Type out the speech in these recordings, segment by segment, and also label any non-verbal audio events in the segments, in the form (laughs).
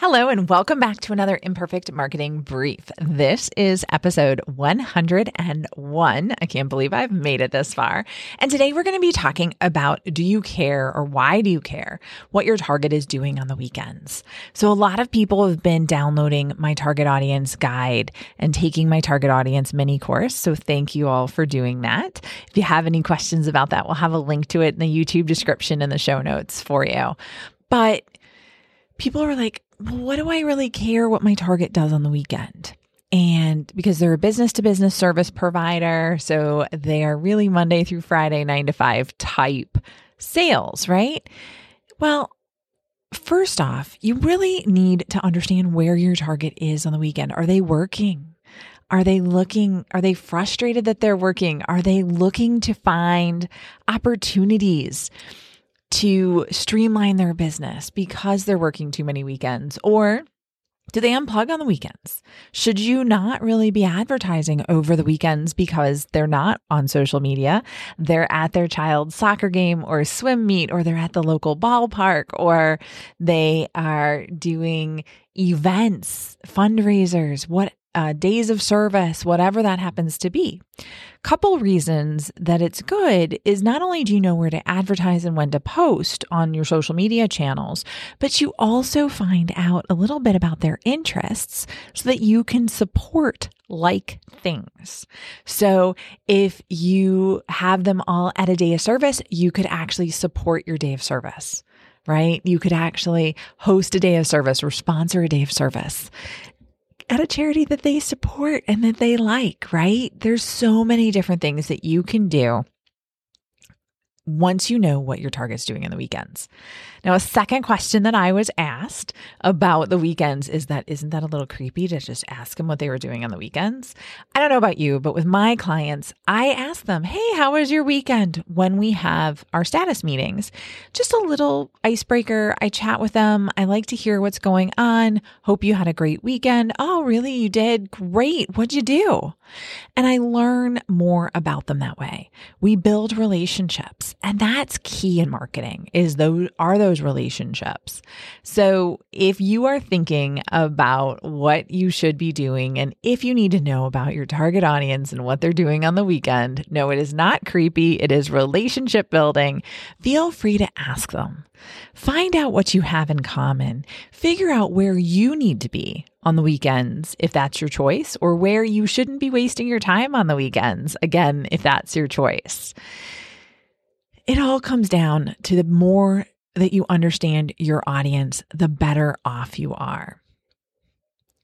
Hello, and welcome back to another Imperfect Marketing Brief. This is episode 101. I can't believe I've made it this far. And today we're going to be talking about do you care or why do you care what your target is doing on the weekends? So, a lot of people have been downloading my target audience guide and taking my target audience mini course. So, thank you all for doing that. If you have any questions about that, we'll have a link to it in the YouTube description in the show notes for you. But people are like, what do I really care what my target does on the weekend? And because they're a business to business service provider, so they are really Monday through Friday, nine to five type sales, right? Well, first off, you really need to understand where your target is on the weekend. Are they working? Are they looking? Are they frustrated that they're working? Are they looking to find opportunities? To streamline their business because they're working too many weekends? Or do they unplug on the weekends? Should you not really be advertising over the weekends because they're not on social media? They're at their child's soccer game or swim meet, or they're at the local ballpark, or they are doing events, fundraisers, what uh, days of service, whatever that happens to be. Couple reasons that it's good is not only do you know where to advertise and when to post on your social media channels, but you also find out a little bit about their interests so that you can support like things. So if you have them all at a day of service, you could actually support your day of service right? You could actually host a day of service or sponsor a day of service at a charity that they support and that they like, right? There's so many different things that you can do once you know what your target's doing in the weekends. Now, a second question that I was asked about the weekends is that isn't that a little creepy to just ask them what they were doing on the weekends? I don't know about you, but with my clients, I ask them, Hey, how was your weekend when we have our status meetings? Just a little icebreaker. I chat with them. I like to hear what's going on. Hope you had a great weekend. Oh, really? You did? Great. What'd you do? And I learn more about them that way. We build relationships and that's key in marketing is those are those relationships. So if you are thinking about what you should be doing and if you need to know about your target audience and what they're doing on the weekend, no, it is not creepy. It is relationship building. Feel free to ask them. Find out what you have in common. Figure out where you need to be on the weekends, if that's your choice, or where you shouldn't be wasting your time on the weekends, again, if that's your choice. It all comes down to the more that you understand your audience, the better off you are.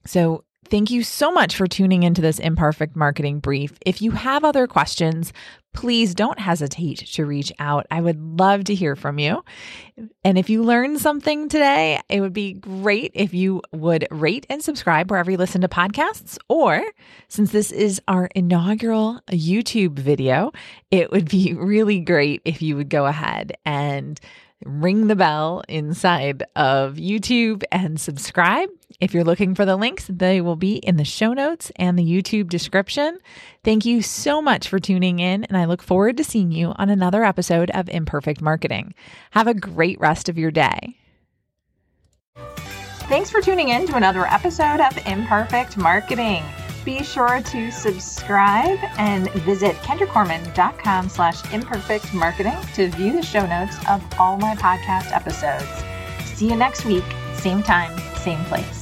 So, Thank you so much for tuning into this imperfect marketing brief. If you have other questions, please don't hesitate to reach out. I would love to hear from you. And if you learned something today, it would be great if you would rate and subscribe wherever you listen to podcasts. Or since this is our inaugural YouTube video, it would be (laughs) really great if you would go ahead and ring the bell inside of YouTube and subscribe. If you're looking for the links, they will be in the show notes and the YouTube description. Thank you so much for tuning in, and I look forward to seeing you on another episode of Imperfect Marketing. Have a great rest of your day. Thanks for tuning in to another episode of Imperfect Marketing be sure to subscribe and visit kendracorman.com slash imperfect marketing to view the show notes of all my podcast episodes. See you next week, same time, same place.